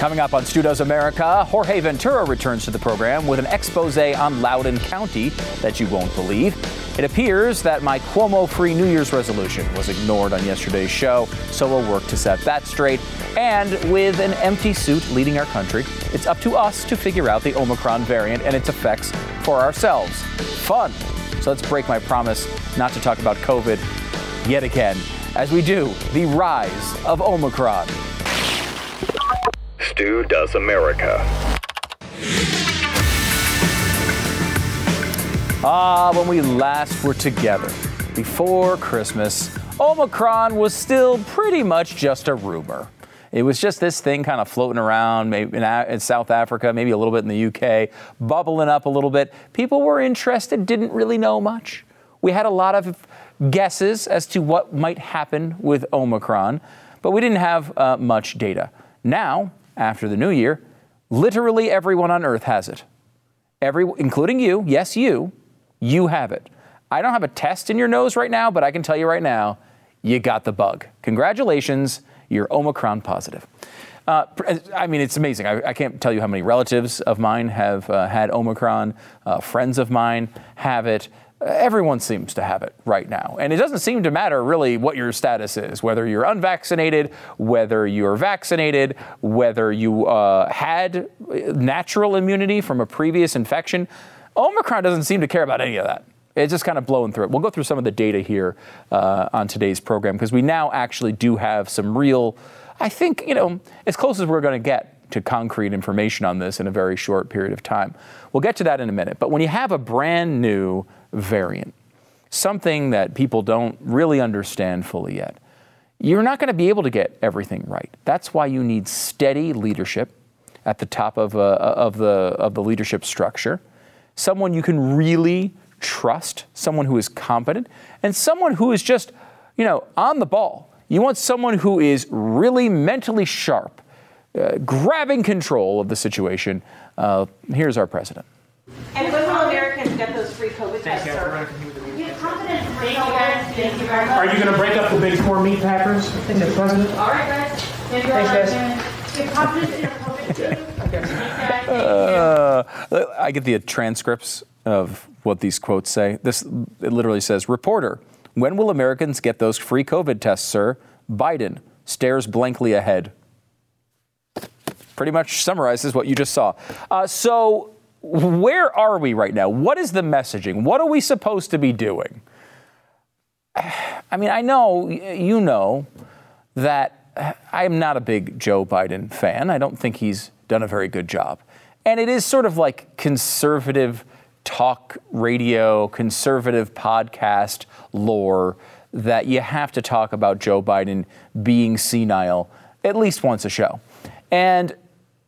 Coming up on Stu Does America, Jorge Ventura returns to the program with an expose on Loudoun County that you won't believe. It appears that my Cuomo free New Year's resolution was ignored on yesterday's show, so we'll work to set that straight. And with an empty suit leading our country, it's up to us to figure out the Omicron variant and its effects for ourselves. Fun. So let's break my promise not to talk about COVID yet again as we do the rise of Omicron. Stu Does America. Ah, when we last were together, before Christmas, Omicron was still pretty much just a rumor. It was just this thing kind of floating around, maybe in, South Africa, maybe a little bit in the UK, bubbling up a little bit. People were interested, didn't really know much. We had a lot of guesses as to what might happen with Omicron, but we didn't have uh, much data. Now, after the new year, literally everyone on earth has it. Every, including you, yes, you, you have it. I don't have a test in your nose right now, but I can tell you right now, you got the bug. Congratulations, you're Omicron positive. Uh, I mean, it's amazing. I, I, can't tell you how many relatives of mine have uh, had Omicron. Uh, friends of mine have it everyone seems to have it right now. And it doesn't seem to matter really what your status is, whether you're unvaccinated, whether you're vaccinated, whether you uh, had natural immunity from a previous infection. Omicron doesn't seem to care about any of that. It's just kind of blowing through it. We'll go through some of the data here uh, on today's program because we now actually do have some real, I think, you know, as close as we're going to get to concrete information on this in a very short period of time. We'll get to that in a minute. But when you have a brand new variant, something that people don't really understand fully yet, you're not going to be able to get everything right. That's why you need steady leadership at the top of, uh, of, the, of the leadership structure, someone you can really trust, someone who is competent, and someone who is just, you know, on the ball. You want someone who is really mentally sharp, uh, grabbing control of the situation. Uh, here's our president. And when will Americans get those free COVID tests? Thank you very much. Are you going to break up the big four meat packers, Mr. President? All right, guys. Thanks, guys. Uh, I get the transcripts of what these quotes say. This it literally says, "Reporter, when will Americans get those free COVID tests, sir?" Biden stares blankly ahead. Pretty much summarizes what you just saw. Uh, so where are we right now? What is the messaging? What are we supposed to be doing? I mean, I know, you know, that uh, I am not a big Joe Biden fan. I don't think he's done a very good job. And it is sort of like conservative talk radio, conservative podcast lore that you have to talk about Joe Biden being senile at least once a show. And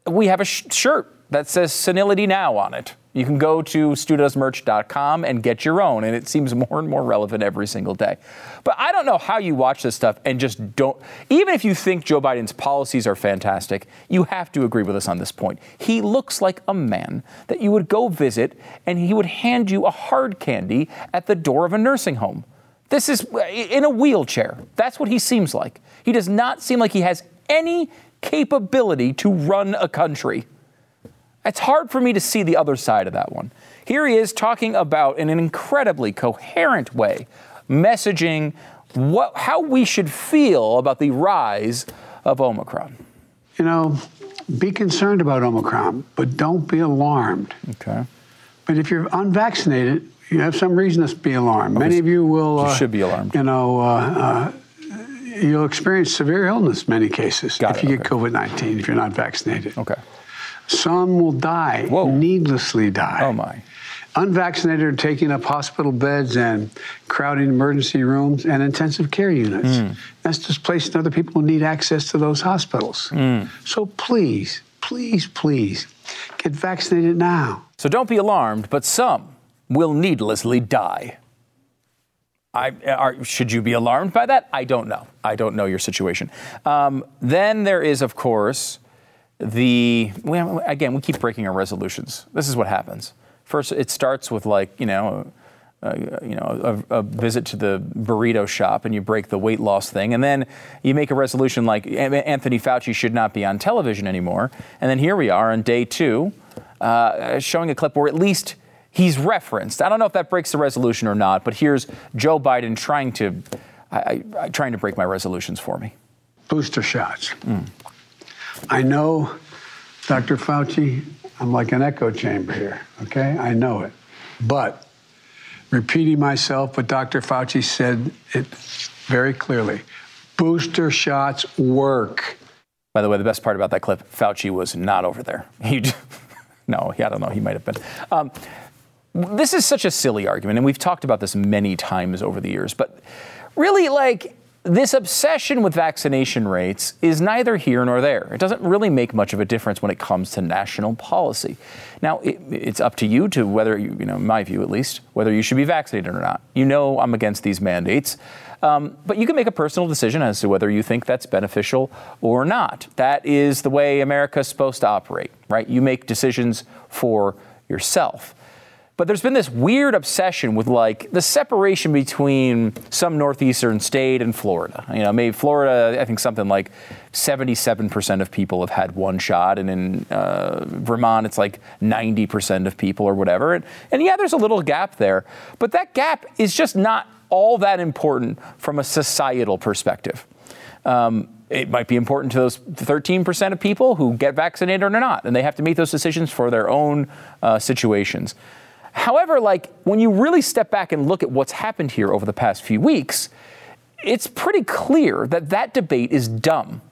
we have a sh- shirt that says senility now on it. You can go to studosmerch.com and get your own, and it seems more and more relevant every single day. But I don't know how you watch this stuff and just don't, even if you think Joe Biden's policies are fantastic, you have to agree with us on this point. He looks like a man that you would go visit and he would hand you a hard candy at the door of a nursing home. This is uh, in a wheelchair. That's what he seems like. He does not seem like he has any capability to run a country. It's hard for me to see the other side of that one. Here he is talking about, in an incredibly coherent way, messaging what, how we should feel about the rise of Omicron. You know, be concerned about Omicron, but don't be alarmed. Okay. But if you're unvaccinated, you have some reason to be alarmed. Many of you will. You uh, should be alarmed. You know, uh, uh, you'll experience severe illness in many cases Got if it, you okay. get COVID 19 if you're not vaccinated. Okay. Some will die, Whoa. needlessly die. Oh, my. Unvaccinated are taking up hospital beds and crowding emergency rooms and intensive care units. Mm. That's displacing other people who need access to those hospitals. Mm. So please, please, please get vaccinated now. So don't be alarmed, but some will needlessly die. I, are, should you be alarmed by that? I don't know. I don't know your situation. Um, then there is, of course, the we, again we keep breaking our resolutions. This is what happens. First, it starts with like you know uh, you know, a, a, visit to the burrito shop and you break the weight loss thing, and then you make a resolution like Anthony Fauci should not be on television anymore, and then here we are on day two, uh, showing a clip where at least he's referenced. I don't know if that breaks the resolution or not, but here's Joe Biden trying to, I, I, trying to break my resolutions for me. Booster shots. Mm. I know, Dr. Fauci, I'm like an echo chamber here. Okay, I know it, but repeating myself, but Dr. Fauci said it very clearly booster shots work. By the way, the best part about that clip, Fauci was not over there. He, no, I don't know, he might have been. Um, this is such a silly argument, and we've talked about this many times over the years, but really, like, this obsession with vaccination rates is neither here nor there. It doesn't really make much of a difference when it comes to national policy. Now, it, it's up to you to whether, you, you know, in my view at least, whether you should be vaccinated or not. You know, I'm against these mandates. Um, but you can make a personal decision as to whether you think that's beneficial or not. That is the way America's supposed to operate, right? You make decisions for yourself. But there's been this weird obsession with like the separation between some northeastern state and Florida. You know, maybe Florida, I think something like 77% of people have had one shot, and in uh, Vermont, it's like 90% of people or whatever. And, and yeah, there's a little gap there, but that gap is just not all that important from a societal perspective. Um, it might be important to those 13% of people who get vaccinated or not, and they have to make those decisions for their own uh, situations. However, like when you really step back and look at what's happened here over the past few weeks, it's pretty clear that that debate is dumb.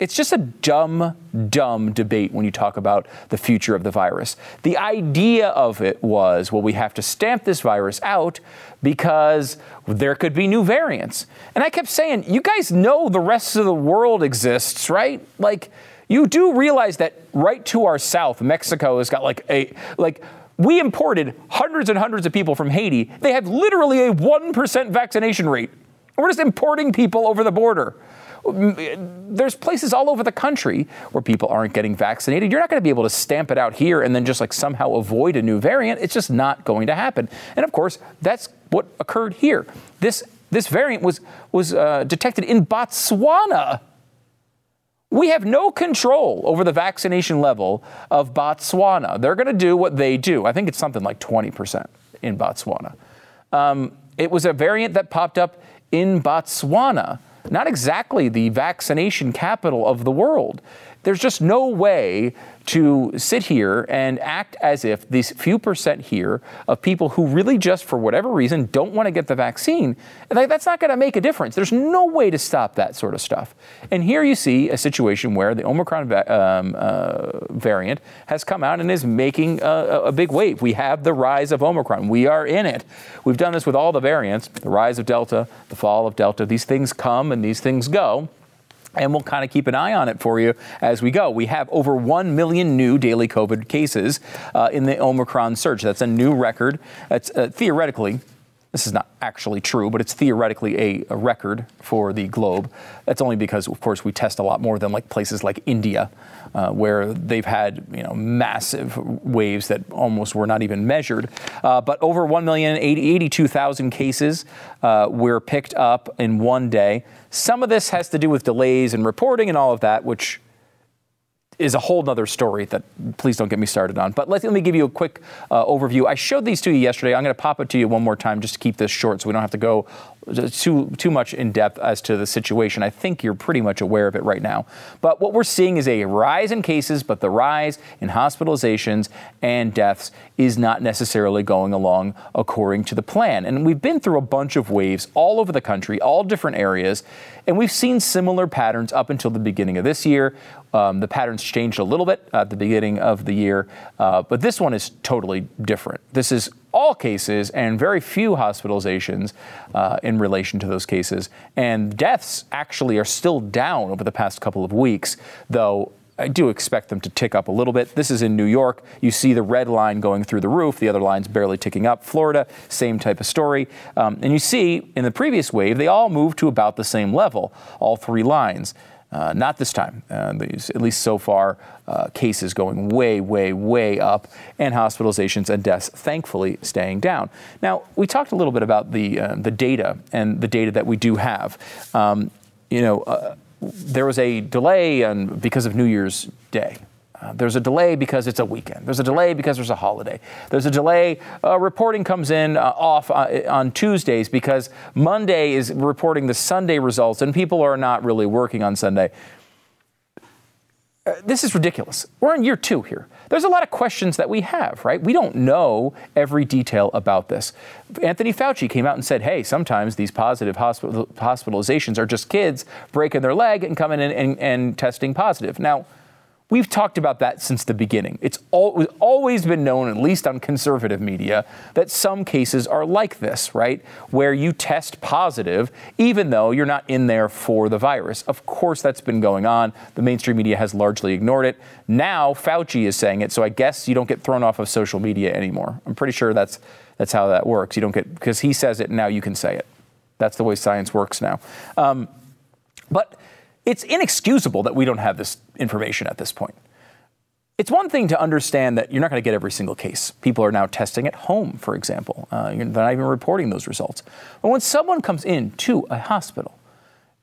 It's just a dumb, dumb debate when you talk about the future of the virus. The idea of it was well, we have to stamp this virus out because there could be new variants. And I kept saying, you guys know the rest of the world exists, right? Like, you do realize that right to our south, Mexico has got like a, like, we imported hundreds and hundreds of people from Haiti. They have literally a 1% vaccination rate. We're just importing people over the border. There's places all over the country where people aren't getting vaccinated. You're not going to be able to stamp it out here and then just like somehow avoid a new variant. It's just not going to happen. And of course, that's what occurred here. This this variant was was uh, detected in Botswana. We have no control over the vaccination level of Botswana. They're going to do what they do. I think it's something like 20% in Botswana. Um, it was a variant that popped up in Botswana, not exactly the vaccination capital of the world. There's just no way to sit here and act as if these few percent here of people who really just for whatever reason don't want to get the vaccine, that's not going to make a difference. There's no way to stop that sort of stuff. And here you see a situation where the Omicron um, uh, variant has come out and is making a, a big wave. We have the rise of Omicron. We are in it. We've done this with all the variants, the rise of Delta, the fall of Delta. These things come and these things go and we'll kind of keep an eye on it for you as we go. We have over 1 million new daily COVID cases uh, in the Omicron surge. That's a new record. That's uh, theoretically, this is not actually true, but it's theoretically a, a, record for the globe. That's only because, of course, we test a lot more than like places like India, uh, where they've had you know massive waves that almost were not even measured. Uh, but over 1,082,000 cases uh, were picked up in one day. Some of this has to do with delays in reporting and all of that, which is a whole other story that please don't get me started on. But let, let me give you a quick uh, overview. I showed these to you yesterday. I'm going to pop it to you one more time just to keep this short so we don't have to go too too much in depth as to the situation. I think you're pretty much aware of it right now. But what we're seeing is a rise in cases, but the rise in hospitalizations and deaths is not necessarily going along according to the plan. And we've been through a bunch of waves all over the country, all different areas, and we've seen similar patterns up until the beginning of this year. Um, the patterns changed a little bit at the beginning of the year, uh, but this one is totally different. This is all cases and very few hospitalizations uh, in relation to those cases. And deaths actually are still down over the past couple of weeks, though I do expect them to tick up a little bit. This is in New York. You see the red line going through the roof, the other line's barely ticking up. Florida, same type of story. Um, and you see in the previous wave, they all moved to about the same level, all three lines. Uh, not this time. Uh, these, at least so far, uh, cases going way, way, way up, and hospitalizations and deaths, thankfully, staying down. Now, we talked a little bit about the uh, the data and the data that we do have. Um, you know, uh, there was a delay on, because of New Year's Day. Uh, there's a delay because it's a weekend. There's a delay because there's a holiday. There's a delay. Uh, reporting comes in uh, off uh, on Tuesdays because Monday is reporting the Sunday results, and people are not really working on Sunday. Uh, this is ridiculous. We're in year two here. There's a lot of questions that we have, right? We don't know every detail about this. Anthony Fauci came out and said, hey, sometimes these positive hospital- hospitalizations are just kids breaking their leg and coming in and, and testing positive. Now, We've talked about that since the beginning. It's always been known, at least on conservative media, that some cases are like this, right? Where you test positive even though you're not in there for the virus. Of course, that's been going on. The mainstream media has largely ignored it. Now, Fauci is saying it, so I guess you don't get thrown off of social media anymore. I'm pretty sure that's, that's how that works. You don't get, because he says it, now you can say it. That's the way science works now. Um, but it's inexcusable that we don't have this information at this point. It's one thing to understand that you're not going to get every single case. People are now testing at home, for example. Uh, they're not even reporting those results. But when someone comes in to a hospital,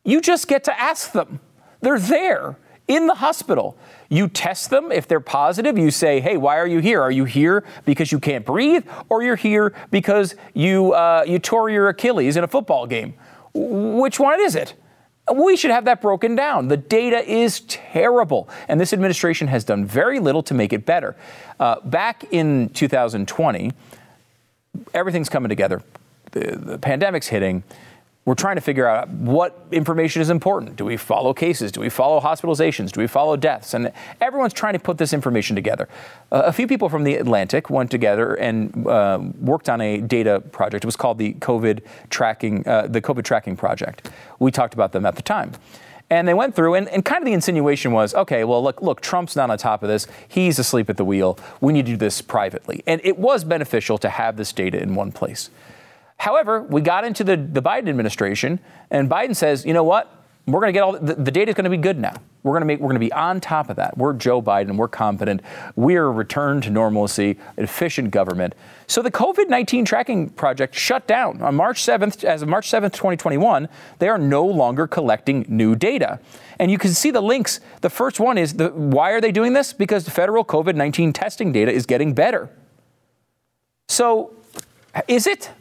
you just get to ask them. They're there in the hospital. You test them. If they're positive, you say, hey, why are you here? Are you here because you can't breathe, or you're here because you, uh, you tore your Achilles in a football game? Which one is it? We should have that broken down. The data is terrible, and this administration has done very little to make it better. Uh, back in 2020, everything's coming together. The, the pandemic's hitting we're trying to figure out what information is important. Do we follow cases? Do we follow hospitalizations? Do we follow deaths? And everyone's trying to put this information together. Uh, a few people from the Atlantic went together and uh, worked on a data project. It was called the COVID tracking, uh, the COVID tracking project. We talked about them at the time. And they went through, and, and, kind of the insinuation was, okay, well, look, look, Trump's not on top of this. He's asleep at the wheel. We need to do this privately. And it was beneficial to have this data in one place. However, we got into the, the Biden administration, and Biden says, you know what? We're going to get all the, the data is going to be good now. We're going to make we're going to be on top of that. We're Joe Biden. We're confident. We're a return to normalcy, efficient government. So the COVID-19 tracking project shut down on March 7th. As of March 7th, 2021, they are no longer collecting new data. And you can see the links. The first one is the, why are they doing this? Because the federal COVID-19 testing data is getting better. So, is it?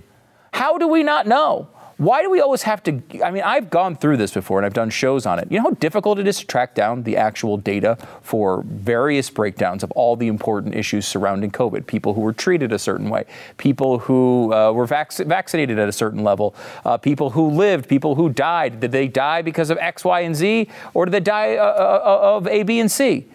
How do we not know? Why do we always have to? I mean, I've gone through this before and I've done shows on it. You know how difficult it is to track down the actual data for various breakdowns of all the important issues surrounding COVID people who were treated a certain way, people who uh, were vac- vaccinated at a certain level, uh, people who lived, people who died. Did they die because of X, Y, and Z, or did they die uh, uh, uh of A, B, and C?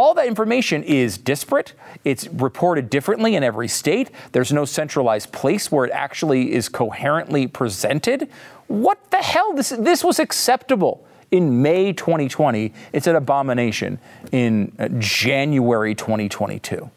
All that information is disparate. It's reported differently in every state. There's no centralized place where it actually is coherently presented. What the hell? This, this was acceptable in May 2020. It's an abomination in uh, January 2022.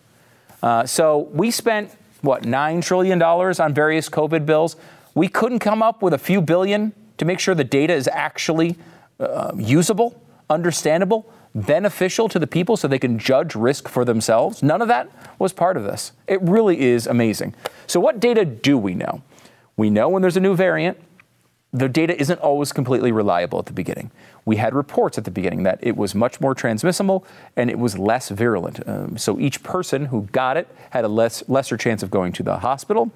Uh, so we spent, what, $9 trillion on various COVID bills. We couldn't come up with a few billion to make sure the data is actually uh, usable, understandable beneficial to the people so they can judge risk for themselves. None of that was part of this. It really is amazing. So, what data do we know? We know when there's a new variant, the data isn't always completely reliable at the beginning. We had reports at the beginning that it was much more transmissible and it was less virulent. Um, so each person who got it had a less, lesser chance of going to the hospital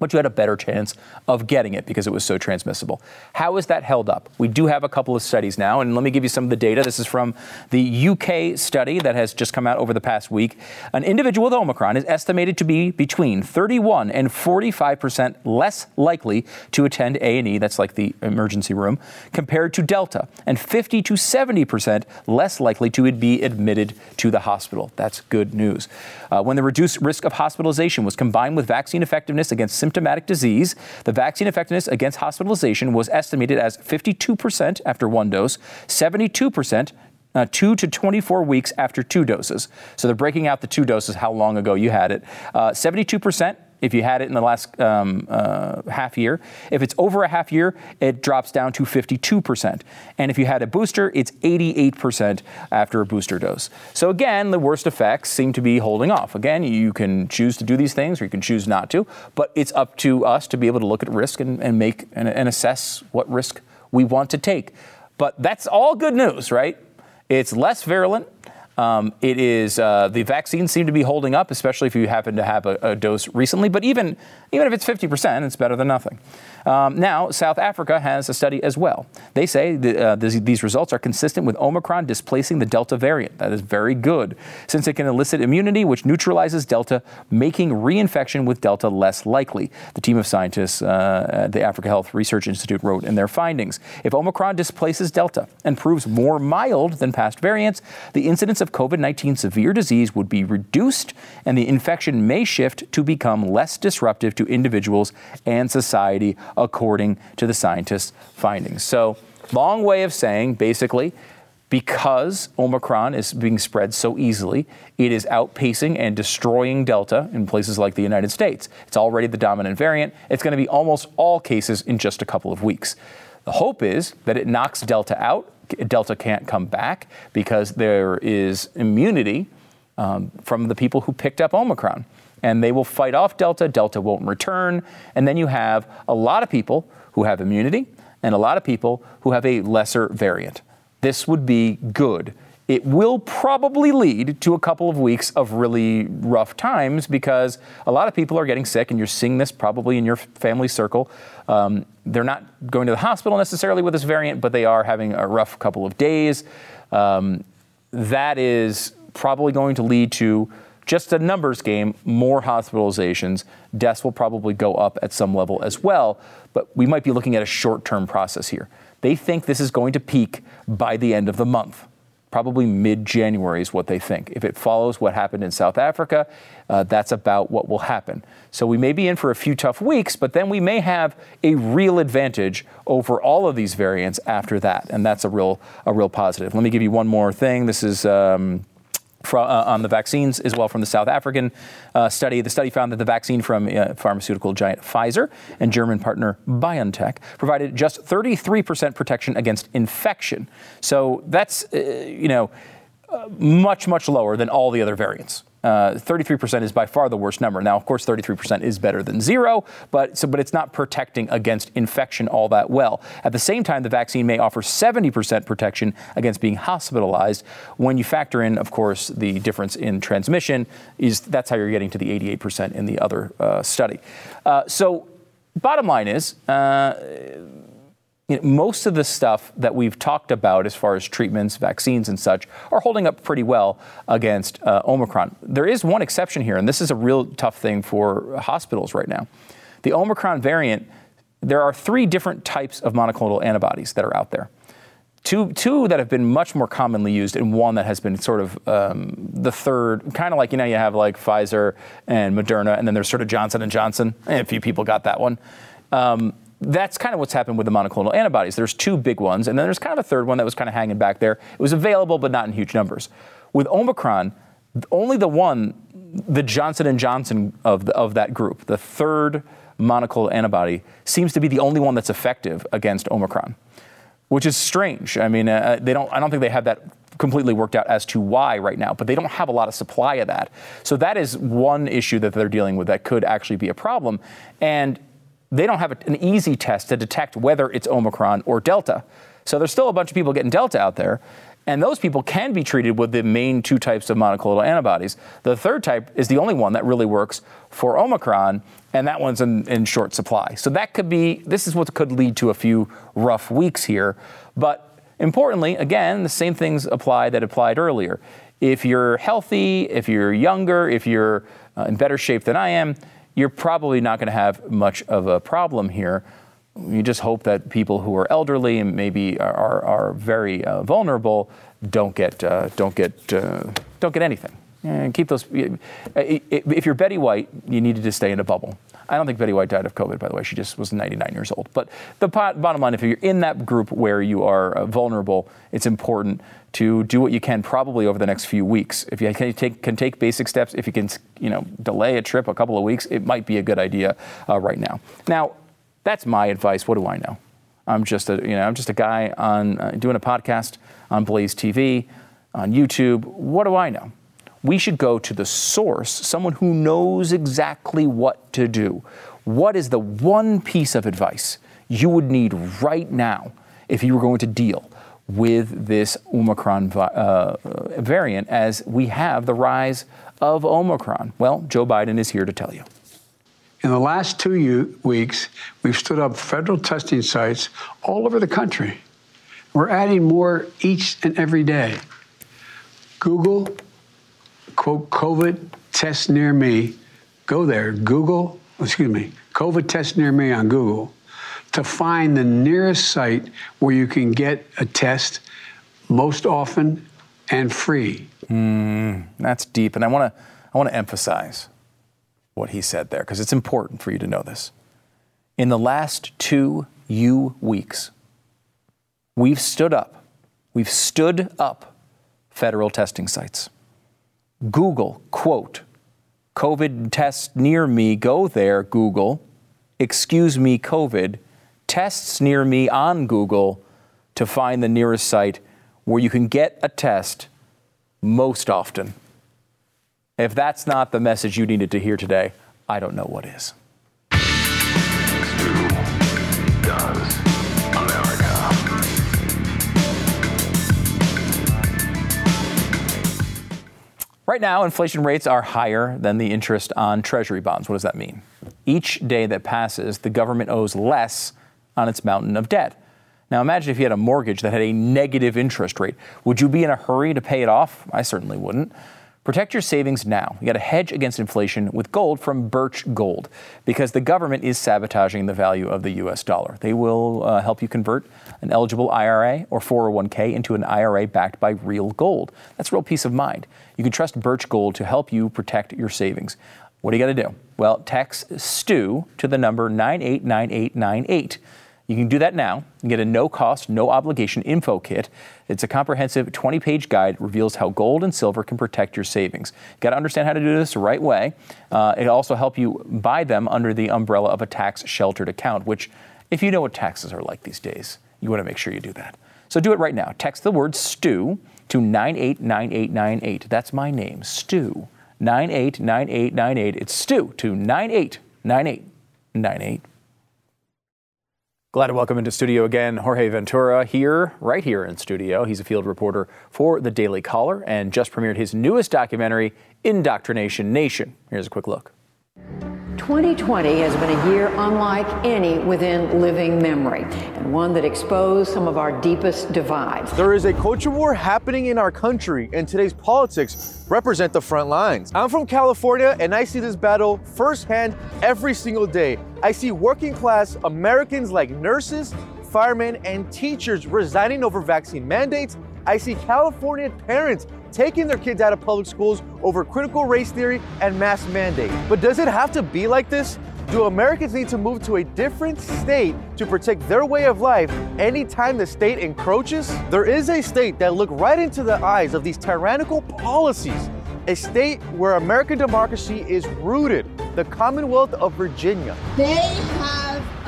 but you had a better chance of getting it because it was so transmissible. How is that held up? We do have a couple of studies now, and let me give you some of the data. This is from the UK study that has just come out over the past week. An individual with Omicron is estimated to be between 31 and 45 percent less likely to attend A&E, that's like the emergency room, compared to Delta, and 50 to 70 percent less likely to be admitted to the hospital. That's good news. Uh, when the reduced risk of hospitalization was combined with vaccine effectiveness against symptomatic disease, the vaccine effectiveness against hospitalization was estimated as 52% after one dose, 72% uh, two to 24 weeks after two doses. So they're breaking out the two doses, how long ago you had it. Uh, 72% if you had it in the last um, uh, half year. If it's over a half year, it drops down to 52%. And if you had a booster, it's 88% after a booster dose. So again, the worst effects seem to be holding off. Again, you can choose to do these things or you can choose not to, but it's up to us to be able to look at risk and, and make and, and assess what risk we want to take. But that's all good news, right? It's less virulent. Um, it is uh, the vaccines seem to be holding up, especially if you happen to have a, a dose recently. But even even if it's 50%, it's better than nothing. Um, now, South Africa has a study as well. They say uh, these results are consistent with Omicron displacing the Delta variant. That is very good, since it can elicit immunity, which neutralizes Delta, making reinfection with Delta less likely. The team of scientists uh, at the Africa Health Research Institute wrote in their findings If Omicron displaces Delta and proves more mild than past variants, the incidence of COVID 19 severe disease would be reduced, and the infection may shift to become less disruptive to individuals and society according to the scientists' findings. So, long way of saying basically, because Omicron is being spread so easily, it is outpacing and destroying Delta in places like the United States. It's already the dominant variant. It's going to be almost all cases in just a couple of weeks. The hope is that it knocks Delta out. Delta can't come back because there is immunity um, from the people who picked up Omicron and they will fight off Delta. Delta won't return. And then you have a lot of people who have immunity and a lot of people who have a lesser variant. This would be good. It will probably lead to a couple of weeks of really rough times because a lot of people are getting sick, and you're seeing this probably in your family circle. Um, they're not going to the hospital necessarily with this variant, but they are having a rough couple of days. Um, that is probably going to lead to just a numbers game, more hospitalizations. Deaths will probably go up at some level as well, but we might be looking at a short term process here. They think this is going to peak by the end of the month. Probably mid January is what they think. If it follows what happened in South Africa, uh, that's about what will happen. So we may be in for a few tough weeks, but then we may have a real advantage over all of these variants after that, and that's a real a real positive. Let me give you one more thing. This is. Um, from, uh, on the vaccines as well from the South African uh, study. The study found that the vaccine from uh, pharmaceutical giant Pfizer and German partner BioNTech provided just 33% protection against infection. So that's, uh, you know, uh, much, much lower than all the other variants. Uh, 33% is by far the worst number. Now, of course, 33% is better than zero, but so, but it's not protecting against infection all that well. At the same time, the vaccine may offer 70% protection against being hospitalized. When you factor in, of course, the difference in transmission, is that's how you're getting to the 88% in the other uh, study. Uh, so, bottom line is uh, you know, most of the stuff that we've talked about as far as treatments, vaccines, and such are holding up pretty well against uh, Omicron. There is one exception here, and this is a real tough thing for hospitals right now. The Omicron variant, there are three different types of monoclonal antibodies that are out there. Two, two that have been much more commonly used, and one that has been sort of um, the third, kind of like you know you have like Pfizer and Moderna, and then there's sort of Johnson and Johnson. And a few people got that one. Um, that's kind of what's happened with the monoclonal antibodies. There's two big ones, and then there's kind of a third one that was kind of hanging back there. It was available, but not in huge numbers. With Omicron, only the one, the Johnson and Johnson of the, of that group, the third monoclonal antibody, seems to be the only one that's effective against Omicron, which is strange. I mean, uh, they don't. I don't think they have that completely worked out as to why right now, but they don't have a lot of supply of that. So that is one issue that they're dealing with that could actually be a problem. And they don't have an easy test to detect whether it's Omicron or Delta. So there's still a bunch of people getting Delta out there. And those people can be treated with the main two types of monoclonal antibodies. The third type is the only one that really works for Omicron, and that one's in, in, short supply. So that could be, this is what could lead to a few rough weeks here. But importantly, again, the same things apply that applied earlier. If you're healthy, if you're younger, if you're uh, in better shape than I am, you're probably not going to have much of a problem here. You just hope that people who are elderly and maybe are, are very uh, vulnerable don't get, uh, don't, get, uh, don't get anything. Eh, keep those. If you're Betty White, you needed to stay in a bubble. I don't think Betty White died of COVID, by the way. She just was 99 years old. But the bottom line, if you're in that group where you are uh, vulnerable, it's important to do what you can probably over the next few weeks. If you can take, can take basic steps, if you can you know, delay a trip a couple of weeks, it might be a good idea uh, right now. Now, that's my advice. What do I know? I'm just a, you know, I'm just a guy on uh, doing a podcast on Blaze TV, on YouTube. What do I know? We should go to the source, someone who knows exactly what to do. What is the one piece of advice you would need right now if you were going to deal with this Omicron uh, variant as we have the rise of Omicron? Well, Joe Biden is here to tell you. In the last two weeks, we've stood up federal testing sites all over the country. We're adding more each and every day. Google, quote, COVID test near me, go there, Google, excuse me, COVID test near me on Google to find the nearest site where you can get a test most often and free. Mm, that's deep. And I want to I want to emphasize what he said there because it's important for you to know this. In the last two U weeks, we've stood up, we've stood up federal testing sites. Google, quote, COVID test near me, go there, Google. Excuse me, COVID. Tests near me on Google to find the nearest site where you can get a test most often. If that's not the message you needed to hear today, I don't know what is. Right now, inflation rates are higher than the interest on Treasury bonds. What does that mean? Each day that passes, the government owes less on its mountain of debt. Now, imagine if you had a mortgage that had a negative interest rate. Would you be in a hurry to pay it off? I certainly wouldn't. Protect your savings now. You got to hedge against inflation with gold from Birch Gold because the government is sabotaging the value of the US dollar. They will uh, help you convert an eligible IRA or 401k into an IRA backed by real gold. That's real peace of mind. You can trust Birch Gold to help you protect your savings. What do you got to do? Well, text STU to the number 989898. You can do that now and get a no cost, no obligation info kit. It's a comprehensive 20 page guide reveals how gold and silver can protect your savings. You got to understand how to do this the right way. Uh, it also help you buy them under the umbrella of a tax sheltered account, which, if you know what taxes are like these days, you want to make sure you do that. So do it right now. Text the word STU to 989898. That's my name, Stu. 989898. It's Stu to 989898. Glad to welcome into studio again Jorge Ventura here, right here in studio. He's a field reporter for the Daily Caller and just premiered his newest documentary, Indoctrination Nation. Here's a quick look. 2020 has been a year unlike any within living memory, and one that exposed some of our deepest divides. There is a culture war happening in our country, and today's politics represent the front lines. I'm from California, and I see this battle firsthand every single day. I see working class Americans like nurses, firemen, and teachers resigning over vaccine mandates. I see California parents taking their kids out of public schools over critical race theory and mask mandate. But does it have to be like this? Do Americans need to move to a different state to protect their way of life anytime the state encroaches? There is a state that look right into the eyes of these tyrannical policies. A state where American democracy is rooted, the Commonwealth of Virginia. They have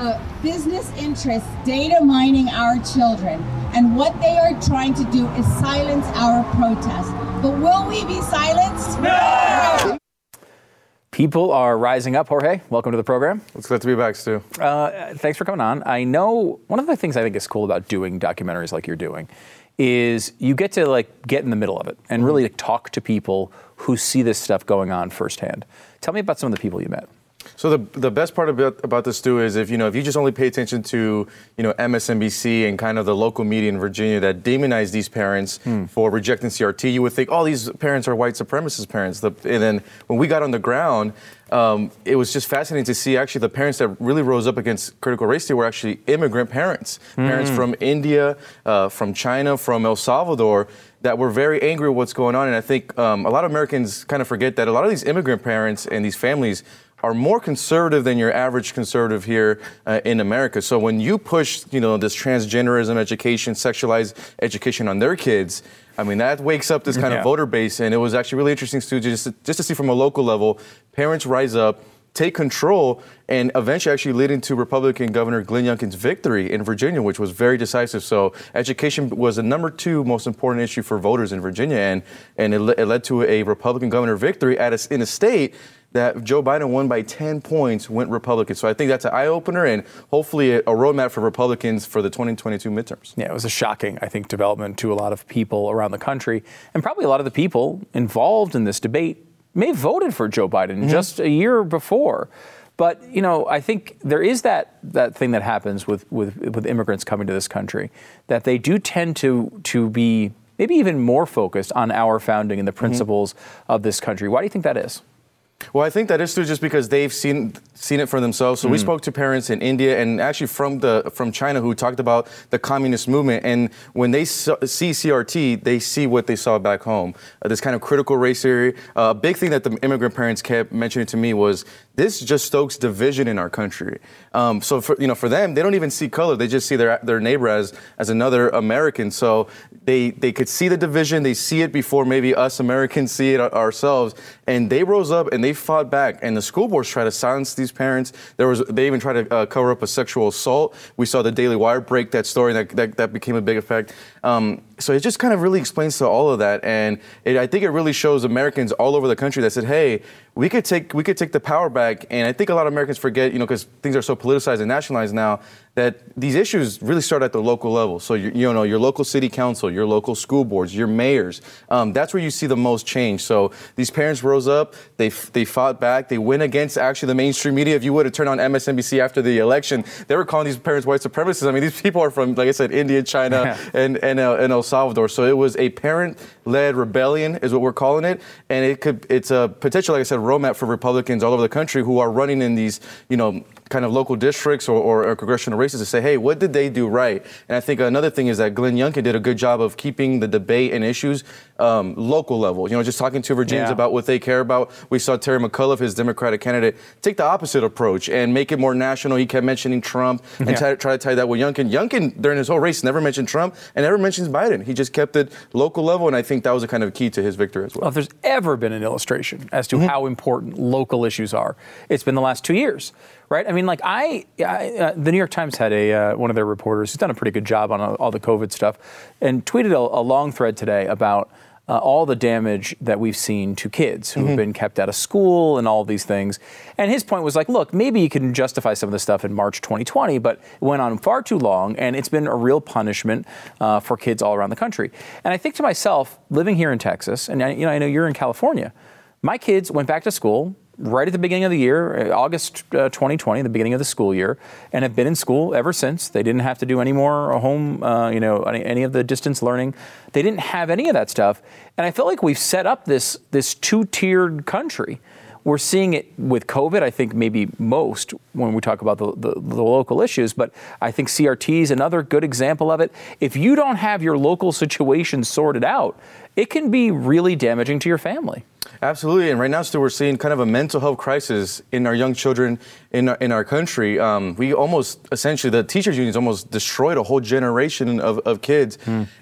a business interests data mining our children and what they are trying to do is silence our protest. But will we be silenced? No! People are rising up. Jorge, welcome to the program. It's glad to be back, Stu. Uh, thanks for coming on. I know one of the things I think is cool about doing documentaries like you're doing is you get to like get in the middle of it and really like, talk to people who see this stuff going on firsthand. Tell me about some of the people you met. So the the best part about about this too is if you know if you just only pay attention to you know MSNBC and kind of the local media in Virginia that demonize these parents hmm. for rejecting CRT, you would think, oh, these parents are white supremacist parents. The, and then when we got on the ground, um, it was just fascinating to see actually the parents that really rose up against critical race theory were actually immigrant parents, mm. parents from India, uh, from China, from El Salvador that were very angry with what's going on. And I think um, a lot of Americans kind of forget that a lot of these immigrant parents and these families are more conservative than your average conservative here uh, in America. So when you push, you know, this transgenderism education, sexualized education on their kids, I mean, that wakes up this kind Yeah. of voter base. And it was actually really interesting, Stu, just to, just to see from a local level, parents rise up, take control, and eventually actually leading to Republican Governor Glenn Youngkin's victory in Virginia, which was very decisive. So education was the number two most important issue for voters in Virginia, and and it, le- it led to a Republican governor victory at a, in a state that Joe Biden won by 10 points, went Republican. So I think that's an eye opener and hopefully a, a roadmap for Republicans for the 2022 midterms. Yeah, it was a shocking, I think, development to a lot of people around the country. And probably a lot of the people involved in this debate may have voted for Joe Biden mm-hmm. just a year before. But, you know, I think there is that, that thing that happens with, with, with immigrants coming to this country, that they do tend to, to be maybe even more focused on our founding and the mm-hmm. principles of this country. Why do you think that is? Well, I think that is true just because they've seen seen it for themselves. So we spoke to parents in India and actually from the from China who talked about the communist movement, and when they so- see CRT, they see what they saw back home. Uh, this kind of critical race theory. Uh, a big thing that the immigrant parents kept mentioning to me was this just stokes division in our country. Um, so for you know for them, they don't even see color; they just see their their neighbor as as another American. So they they could see the division. They see it before maybe us Americans see it ourselves, and they rose up and they fought back. And the school boards tried to silence these parents. There was they even tried to uh, cover up a sexual assault. We saw the Daily Wire break that story, that that, that became a big effect. Um, so it just kind of really explains to all of that, and it, I think it really shows Americans all over the country that said, "Hey, we could take we could take the power back." And I think a lot of Americans forget, you know, because things are so politicized and nationalized now, that these issues really start at the local level. So you, you know, your local city council, your local school boards, your mayors. Um, that's where you see the most change. So these parents rose up, they they fought back, they went against actually the mainstream media. If you would have turned on MSNBC after the election, they were calling these parents white supremacists. I mean, these people are from, like I said, India, China, Yeah. and and, uh, and El Salvador. So it was a parent-led rebellion, is what we're calling it, and it could it's a potential, like I said, roadmap for Republicans all over the country who are running in these, you know, kind of local districts or, or, or congressional races to say, hey, what did they do right? And I think another thing is that Glenn Youngkin did a good job of keeping the debate and issues um, local level. You know, just talking to Virginians Yeah. about what they care about. We saw Terry McAuliffe, his Democratic candidate, take the opposite approach and make it more national. He kept mentioning Trump and Yeah. try, try to tie that with Youngkin. Youngkin, during his whole race, never mentioned Trump and never mentions Biden. He just kept it local level, and I think that was a kind of key to his victory as well. Well, if there's ever been an illustration as Mm-hmm. to how important local issues are, it's been the last two years, right? I mean, like I, I uh, the New York Times had a uh, one of their reporters who's done a pretty good job on all, all the COVID stuff, and tweeted a, a long thread today about. Uh, all the damage that we've seen to kids who have been kept out of school and all these things. And his point was like, look, maybe you can justify some of this stuff in March 2020, but it went on far too long, and it's been a real punishment uh, for kids all around the country. And I think to myself, living here in Texas, and I, you know, I know you're in California, my kids went back to school right at the beginning of the year, uh, August uh, 2020, the beginning of the school year, and have been in school ever since. They didn't have to do any more home, uh, you know, any, any of the distance learning. They didn't have any of that stuff, and I feel like we've set up this this two-tiered country. We're seeing it with COVID, I think maybe most when we talk about the, the, the local issues, but I think CRT is another good example of it. If you don't have your local situation sorted out, it can be really damaging to your family. Absolutely, and right now, still, we're seeing kind of a mental health crisis in our young children in our, in our country. Um, we almost, essentially, the teachers' unions almost destroyed a whole generation of, of kids.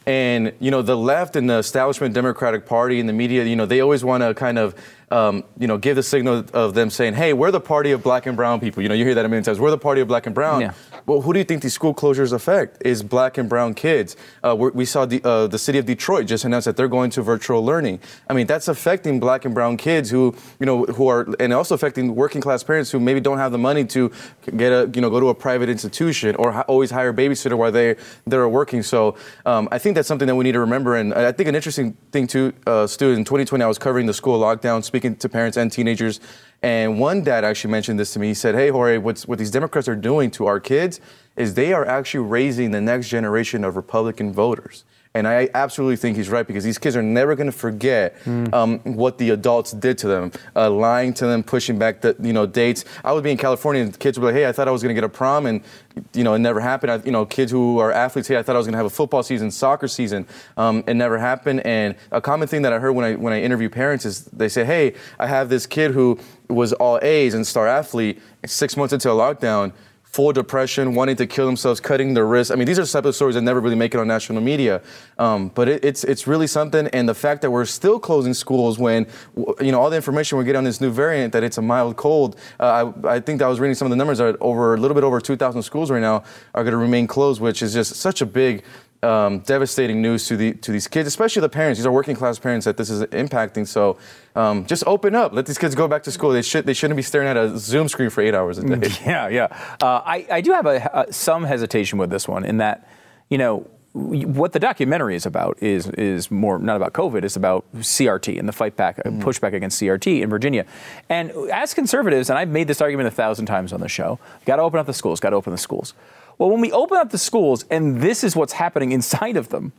And, you know, the left and the establishment Democratic Party and the media, you know, they always want to kind of, um, you know, give the signal of them saying, hey, we're the party of black and brown people. You know, you hear that a million times. We're the party of black and brown. Yeah. Well, who do you think these school closures affect? Is black and brown kids. Uh, we're, saw the, uh, the city of Detroit just announced that they're going to virtual learning. I mean, that's affecting black and brown kids who, you know, who are, and also affecting working class parents who maybe don't have the money to get a, you know, go to a private institution or ha- always hire a babysitter while they they're working. So um, I think that's something that we need to remember. And I think an interesting thing too, uh, Stu, in 2020, I was covering the school lockdown, speaking to parents and teenagers. And one dad actually mentioned this to me. He said, "Hey, Jorge, what's, what these Democrats are doing to our kids is they are actually raising the next generation of Republican voters." And I absolutely think he's right because these kids are never going to forget um, what the adults did to them, uh, lying to them, pushing back the you know dates. I would be in California and kids would be like, "Hey, I thought I was going to get a prom," and you know it never happened. I, you know, kids who are athletes, "Hey, I thought I was going to have a football season, soccer season," um, it never happened. And a common thing that I heard when I when I interview parents is they say, "Hey, I have this kid who was all A's and star athlete, six months into a lockdown." Full depression, wanting to kill themselves, cutting their wrists. I mean, these are type of stories that never really make it on national media. Um, but it, it's it's really something, and the fact that we're still closing schools when you know all the information we're getting on this new variant that it's a mild cold. Uh, I, I think that I was reading some of the numbers are over a little bit over 2,000 schools right now are going to remain closed, which is just such a big. Um, devastating news to the to these kids, especially the parents. These are working class parents that this is impacting. So, um, just open up. Let these kids go back to school. They should they shouldn't be staring at a Zoom screen for eight hours a day. Yeah, yeah. Uh, I, I do have a, uh, some hesitation with this one in that, you know, what the documentary is about is is more not about COVID. It's about CRT and the fight back, uh, pushback against CRT in Virginia. And as conservatives, and I've made this argument a thousand times on the show, got to open up the schools. Got to open the schools. Well, when we open up the schools, and this is what's happening inside of them.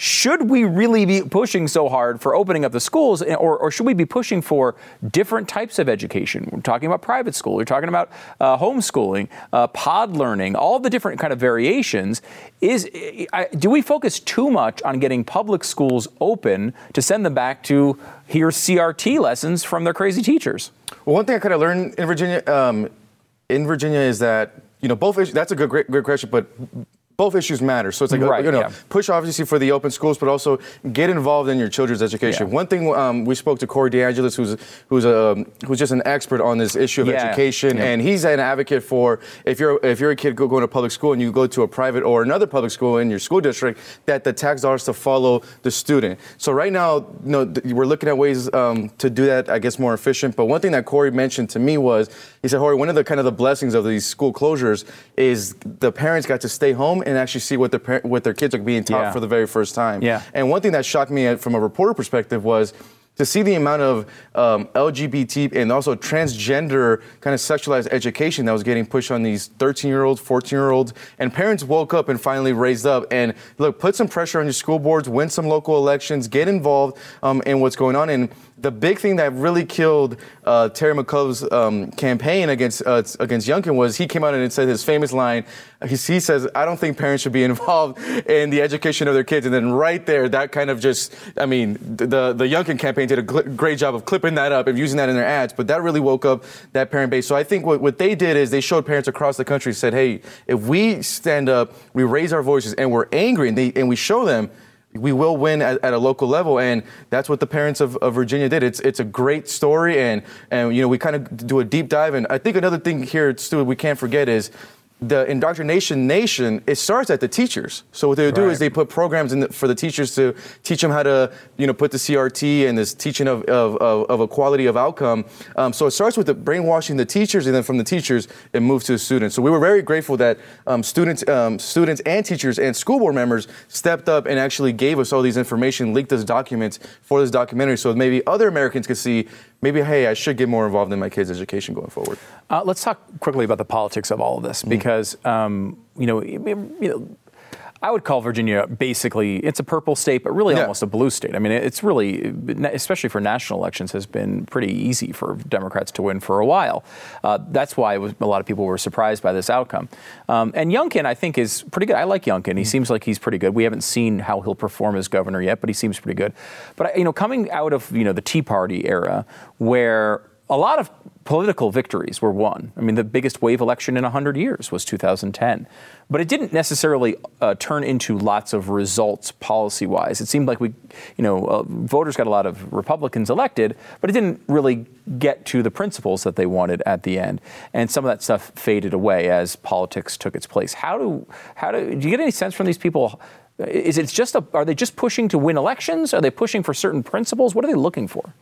Should we really be pushing so hard for opening up the schools, or, or should we be pushing for different types of education? We're talking about private school, we're talking about uh, homeschooling, uh, pod learning, all the different kind of variations. Is I, do we focus too much on getting public schools open to send them back to hear CRT lessons from their crazy teachers? Well, one thing I kind of learned in Virginia, um, in Virginia, is that you know both issues. That's a good, great, good question, but both issues matter. So it's like Right, you know, yeah. push obviously for the open schools, but also get involved in your children's education. Yeah. One thing um, we spoke to Corey DeAngelis, who's who's a who's just an expert on this issue of Yeah, education, and he's an advocate for if you're if you're a kid going to public school and you go to a private or another public school in your school district, that the tax dollars to follow the student. So right now, you know, we're looking at ways um, to do that, I guess, more efficient. But one thing that Corey mentioned to me was he said, Corey, one of the kind of the blessings of these school closures is the parents got to stay home and actually see what their what their kids are being taught Yeah. for the very first time. Yeah. And one thing that shocked me uh, from a reporter perspective was to see the amount of um, LGBT and also transgender kind of sexualized education that was getting pushed on these 13 year olds, 14 year olds, and parents woke up and finally raised up and look, put some pressure on your school boards, win some local elections, get involved um, in what's going on. And the big thing that really killed uh, Terry McAuliffe's um, campaign against uh, against Youngkin was he came out and said his famous line. He, he says, "I don't think parents should be involved in the education of their kids." And then right there, that kind of just, I mean, the the Youngkin campaign did a gl- great job of clipping that up and using that in their ads. But that really woke up that parent base. So I think what, what they did is they showed parents across the country said, "Hey, if we stand up, we raise our voices, and we're angry, and, they, and we show them." We will win at, at a local level, and that's what the parents of, of Virginia did. It's it's a great story, and and you know we kind of do a deep dive, and I think another thing here, Stu, we can't forget is. The indoctrination nation, it starts at the teachers. So what they do Right. is they put programs in the, for the teachers to teach them how to, you know, put the CRT and this teaching of, of, of, of equality of outcome. Um, so it starts with the brainwashing the teachers, and then from the teachers, it moves to the students. So we were very grateful that um, students, um, students and teachers and school board members stepped up and actually gave us all these information, leaked us documents for this documentary, so maybe other Americans could see, maybe, hey, I should get more involved in my kids' education going forward. Uh, let's talk quickly about the politics of all of this because, um, you know, you know, I would call Virginia basically it's a purple state, but really Yeah. almost a blue state. I mean, it's really, especially for national elections, has been pretty easy for Democrats to win for a while. Uh, that's why was, a lot of people were surprised by this outcome. Um, and Youngkin, I think, is pretty good. I like Youngkin. He seems like he's pretty good. We haven't seen how he'll perform as governor yet, but he seems pretty good. But you know, coming out of you know the Tea Party era, where a lot of political victories were won. I mean, the biggest wave election in 100 years was 2010. But it didn't necessarily uh, turn into lots of results policy wise. It seemed like we, you know, uh, voters got a lot of Republicans elected, but it didn't really get to the principles that they wanted at the end. And some of that stuff faded away as politics took its place. How do, how do, do you get any sense from these people? Is it just a, are they just pushing to win elections? Are they pushing for certain principles? What are they looking for?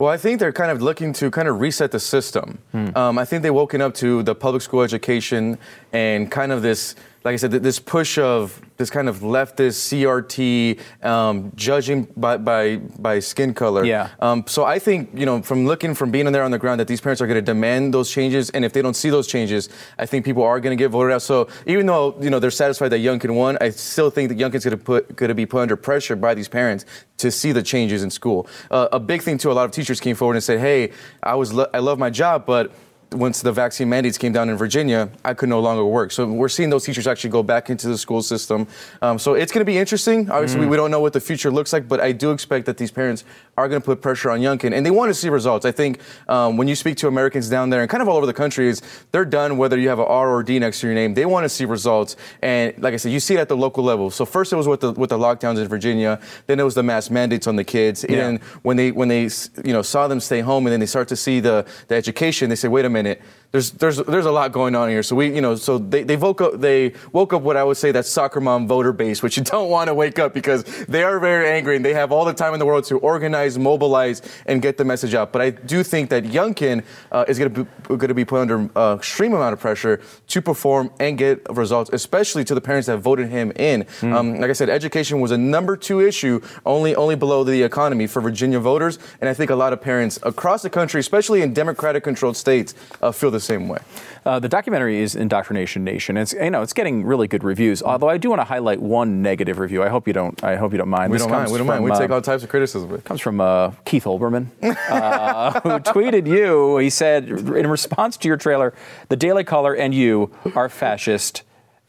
Well, I think they're kind of looking to kind of reset the system. Um, I think they've woken up to the public school education and kind of this like I said, this push of this kind of leftist CRT um, judging by, by by skin color. Yeah. Um, so I think you know from looking from being in there on the ground that these parents are going to demand those changes, and if they don't see those changes, I think people are going to get voted out. So even though you know they're satisfied that Youngkin won, I still think that Youngkin's going to put going to be put under pressure by these parents to see the changes in school. Uh, a big thing too, a lot of teachers came forward and said, "Hey, I was lo- I love my job, but." Once the vaccine mandates came down in Virginia, I could no longer work. So we're seeing those teachers actually go back into the school system. Um, so it's going to be interesting. Obviously, we, we don't know what the future looks like, but I do expect that these parents are going to put pressure on Youngkin, and they want to see results. I think um, when you speak to Americans down there and kind of all over the country, is they're done whether you have an R or D next to your name. They want to see results, and like I said, you see it at the local level. So first it was with the with the lockdowns in Virginia, then it was the mass mandates on the kids, and Yeah. then when they when they you know saw them stay home, and then they start to see the the education, they say, wait a minute minute. There's, there's, there's a lot going on here. So we, you know, so they, they woke up, they woke up what I would say that soccer mom voter base, which you don't want to wake up because they are very angry and they have all the time in the world to organize, mobilize, and get the message out. But I do think that Youngkin uh, is going to be going to be put under uh, extreme amount of pressure to perform and get results, especially to the parents that voted him in. Um, like I said, education was a number two issue, only only below the economy for Virginia voters, and I think a lot of parents across the country, especially in Democratic-controlled states, uh, feel the same way. Uh, the documentary is Indoctrination Nation. It's you know it's getting really good reviews. Although I do want to highlight one negative review. I hope you don't. I hope you don't mind. We This don't mind. We don't mind. We take uh, all types of criticism. It comes from uh, Keith Olbermann, uh, who tweeted you. He said, in response to your trailer, the Daily Caller and you are fascist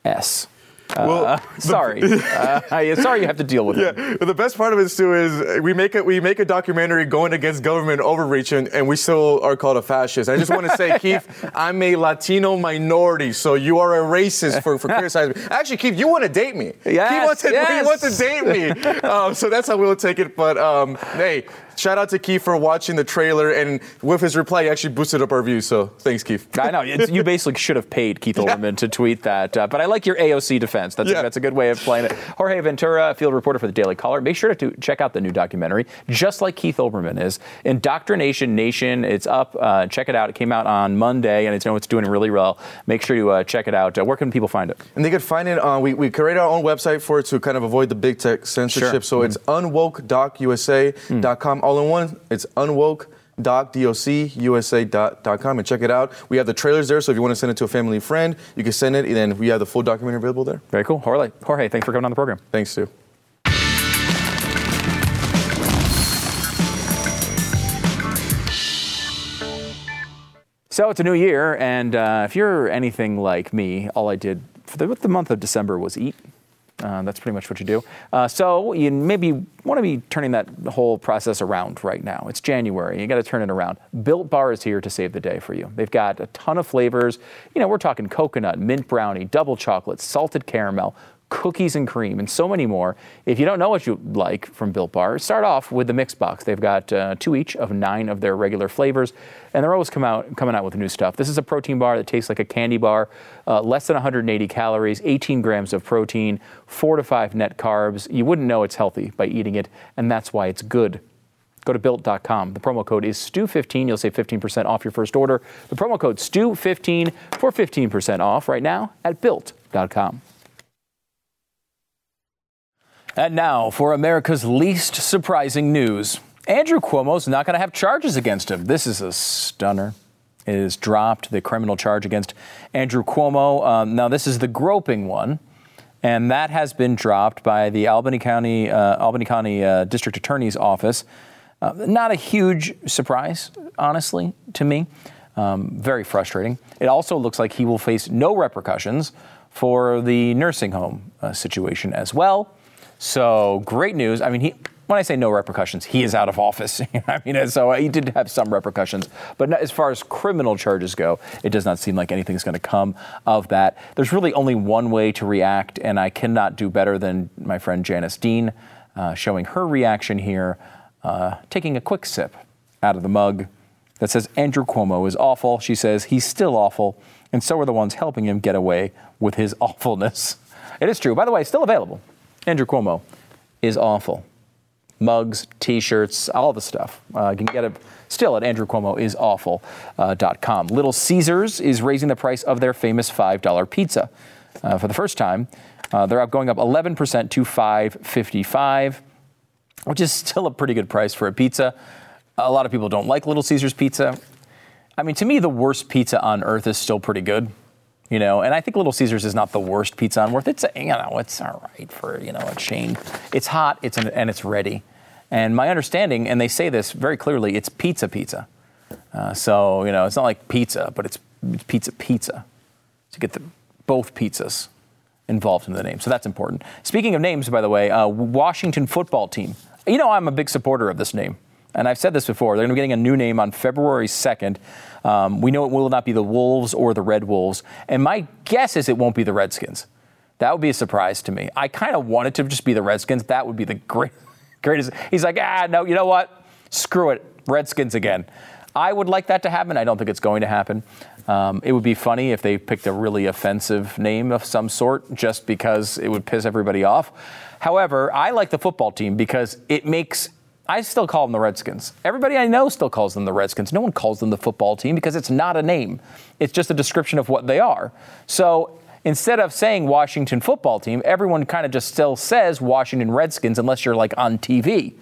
S. Uh, sorry. uh, I- sorry you have to deal with it. But the best part of it too is we make it we make a documentary going against government overreach and, and we still are called a fascist. I just want to say, Keith, I'm a Latino minority, so you are a racist for, for criticizing me. Actually, Keith, you want to date me. Yes, Keith wants to, yes. he wants to date me. um, so that's how we'll take it. But um, hey, shout out to Keith for watching the trailer and with his reply, he actually boosted up our views. So thanks, Keith. I know. It's, you basically should have paid Keith Olbermann to tweet that. Uh, but I like your AOC defense. That's, Yeah. a, that's a good way of playing it. Jorge Ventura, field reporter for the Daily Caller. Make sure to check out the new documentary, just like Keith Olbermann is. Indoctrination Nation. It's up. Uh, check it out. It came out on Monday, and it's, you know, it's doing really well. Make sure you uh, check it out. Uh, where can people find it? And they could find it on, we, we created our own website for it to kind of avoid the big tech censorship. Sure. So it's All in one, it's unwoke.docusa.com and check it out. We have the trailers there, so if you want to send it to a family friend, you can send it, and then we have the full documentary available there. Very cool. Jorge, Jorge thanks for coming on the program. Thanks, Stu. So it's a new year, and uh, if you're anything like me, all I did for the, the month of December was eat. Uh, that's pretty much what you do. Uh, so you maybe want to be turning that whole process around right now. It's January. You got to turn it around. Built Bar is here to save the day for you. They've got a ton of flavors. You know, we're talking coconut, mint brownie, double chocolate, salted caramel, cookies and cream, and so many more. If you don't know what you like from Built Bar, start off with the mix box. They've got uh, two each of nine of their regular flavors, and they're always come out, coming out with new stuff. This is a protein bar that tastes like a candy bar, uh, less than 180 calories, 18 grams of protein, four to five net carbs. You wouldn't know it's healthy by eating it, and that's why it's good. Go to built.com. The promo code is STU15. You'll save 15% off your first order. The promo code STU15 for 15% off right now at built.com. And now for America's least surprising news. Andrew Cuomo's not going to have charges against him. This is a stunner. It is dropped, the criminal charge against Andrew Cuomo. Um, now, this is the groping one, and that has been dropped by the Albany County, uh, Albany County uh, District Attorney's Office. Uh, not a huge surprise, honestly, to me. Um, very frustrating. It also looks like he will face no repercussions for the nursing home uh, situation as well. So great news. I mean, he, when I say no repercussions, he is out of office. I mean, so he did have some repercussions, but as far as criminal charges go, it does not seem like anything's going to come of that. There's really only one way to react, and I cannot do better than my friend Janice Dean uh, showing her reaction here, uh, taking a quick sip out of the mug that says Andrew Cuomo is awful. She says he's still awful, and so are the ones helping him get away with his awfulness. It is true. By the way, still available. Andrew Cuomo is awful. Mugs, T-shirts, all the stuff. Uh, you can get it still at andrewcuomoisawful.com. Little Caesars is raising the price of their famous $5 pizza. uh, for the first time. Uh, they're up going up 11% to 555, which is still a pretty good price for a pizza. A lot of people don't like Little Caesars pizza. I mean, to me, the worst pizza on earth is still pretty good. You know, and I think Little Caesars is not the worst pizza on earth. It's you know, it's all right for you know a chain. It's hot, it's an, and it's ready. And my understanding, and they say this very clearly, it's pizza pizza. Uh, so you know, it's not like pizza, but it's, it's pizza pizza. To get the, both pizzas involved in the name, so that's important. Speaking of names, by the way, uh, Washington football team. You know, I'm a big supporter of this name. And I've said this before, they're going to be getting a new name on February 2nd. Um, we know it will not be the Wolves or the Red Wolves. And my guess is it won't be the Redskins. That would be a surprise to me. I kind of want it to just be the Redskins. That would be the great, greatest. He's like, ah, no, you know what? Screw it. Redskins again. I would like that to happen. I don't think it's going to happen. Um, it would be funny if they picked a really offensive name of some sort just because it would piss everybody off. However, I like the football team because it makes I still call them the Redskins. Everybody I know still calls them the Redskins. No one calls them the football team because it's not a name. It's just a description of what they are. So instead of saying Washington football team, everyone kind of just still says Washington Redskins unless you're like on TV.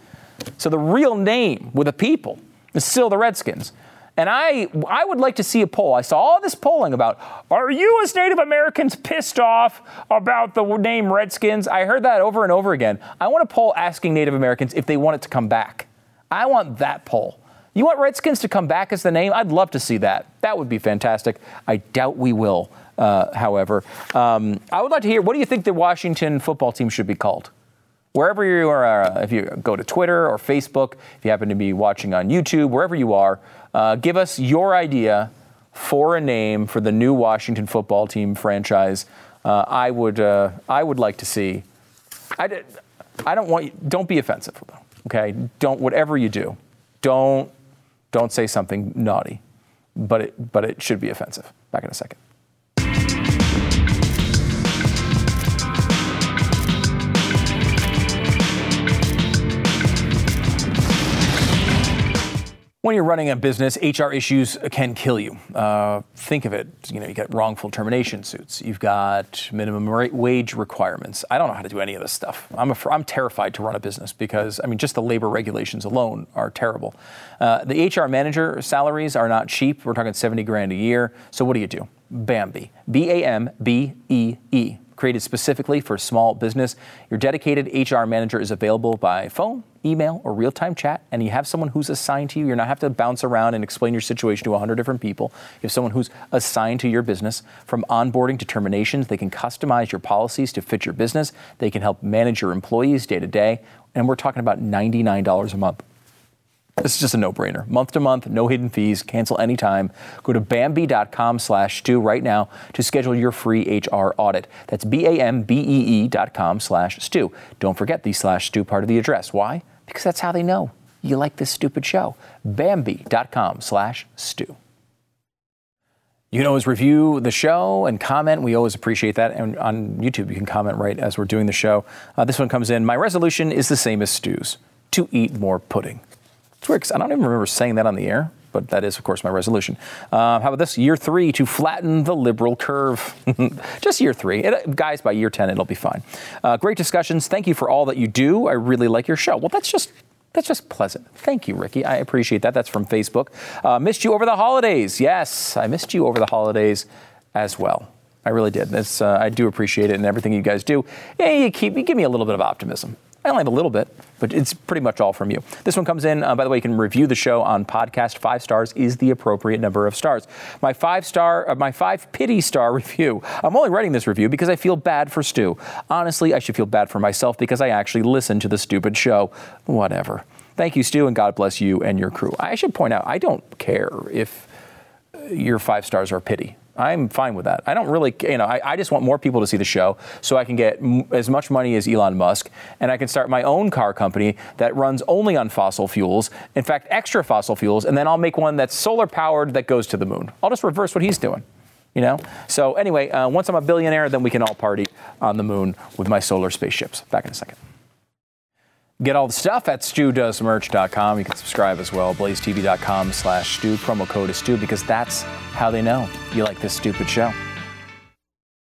So the real name with the people is still the Redskins. And I, I would like to see a poll. I saw all this polling about are you as Native Americans pissed off about the name Redskins? I heard that over and over again. I want a poll asking Native Americans if they want it to come back. I want that poll. You want Redskins to come back as the name? I'd love to see that. That would be fantastic. I doubt we will, uh, however. Um, I would like to hear what do you think the Washington football team should be called? Wherever you are, uh, if you go to Twitter or Facebook, if you happen to be watching on YouTube, wherever you are, uh, give us your idea for a name for the new Washington football team franchise. Uh, I would uh, I would like to see. I, I don't want you, don't be offensive though. Okay, don't whatever you do, don't don't say something naughty, but it but it should be offensive. Back in a second. When you're running a business, HR issues can kill you. Uh, think of it. You know, you got wrongful termination suits. You've got minimum wage requirements. I don't know how to do any of this stuff. I'm, a, I'm terrified to run a business because, I mean, just the labor regulations alone are terrible. Uh, the HR manager salaries are not cheap. We're talking 70 grand a year. So what do you do? Bambee. B A M B E E created specifically for small business. Your dedicated HR manager is available by phone, email, or real time chat, and you have someone who's assigned to you. You're not have to bounce around and explain your situation to 100 different people. You have someone who's assigned to your business. From onboarding to terminations, they can customize your policies to fit your business. They can help manage your employees day to day. And we're talking about $99 a month. This is just a no-brainer. Month to month, no hidden fees, cancel anytime. Go to Bambee.com slash Stu right now to schedule your free HR audit. That's B-A-M-B-E-E dot com slash Stu. Don't forget the slash Stu part of the address. Why? Because that's how they know you like this stupid show. Bambee.com slash Stu. You can always review the show and comment. We always appreciate that. And on YouTube, you can comment right as we're doing the show. Uh, this one comes in. My resolution is the same as Stu's to eat more pudding. Because I don't even remember saying that on the air, but that is, of course, my resolution. Uh, how about this? Year three to flatten the liberal curve. Just year three. It, guys, by year 10, it'll be fine. Uh, great discussions. Thank you for all that you do. I really like your show. Well, that's just that's just pleasant. Thank you, Ricky. I appreciate that. That's from Facebook. Uh, missed you over the holidays. Yes, I missed you over the holidays as well. I really did. Uh, I do appreciate it and everything you guys do. Yeah, you keep you give me a little bit of optimism. I only have a little bit, but it's pretty much all from you. This one comes in, uh, by the way, you can review the show on podcast. Five stars is the appropriate number of stars. My five star, uh, my five pity star review. I'm only writing this review because I feel bad for Stu. Honestly, I should feel bad for myself because I actually listen to the stupid show. Whatever. Thank you, Stu, and God bless you and your crew. I should point out, I don't care if your five stars are pity. I'm fine with that. I don't really, you know, I, I, just want more people to see the show so I can get m- as much money as Elon Musk and I can start my own car company that runs only on fossil fuels, in fact, extra fossil fuels, and then I'll make one that's solar powered that goes to the moon. I'll just reverse what he's doing. You know? So, anyway, uh, once I'm a billionaire, then we can all party on the moon with my solar spaceships. Back in a second. Get all the stuff at stewdoesmerch.com. You can subscribe as well. blazetv.com slash Stu. Promo code is Stu because that's how they know you like this stupid show.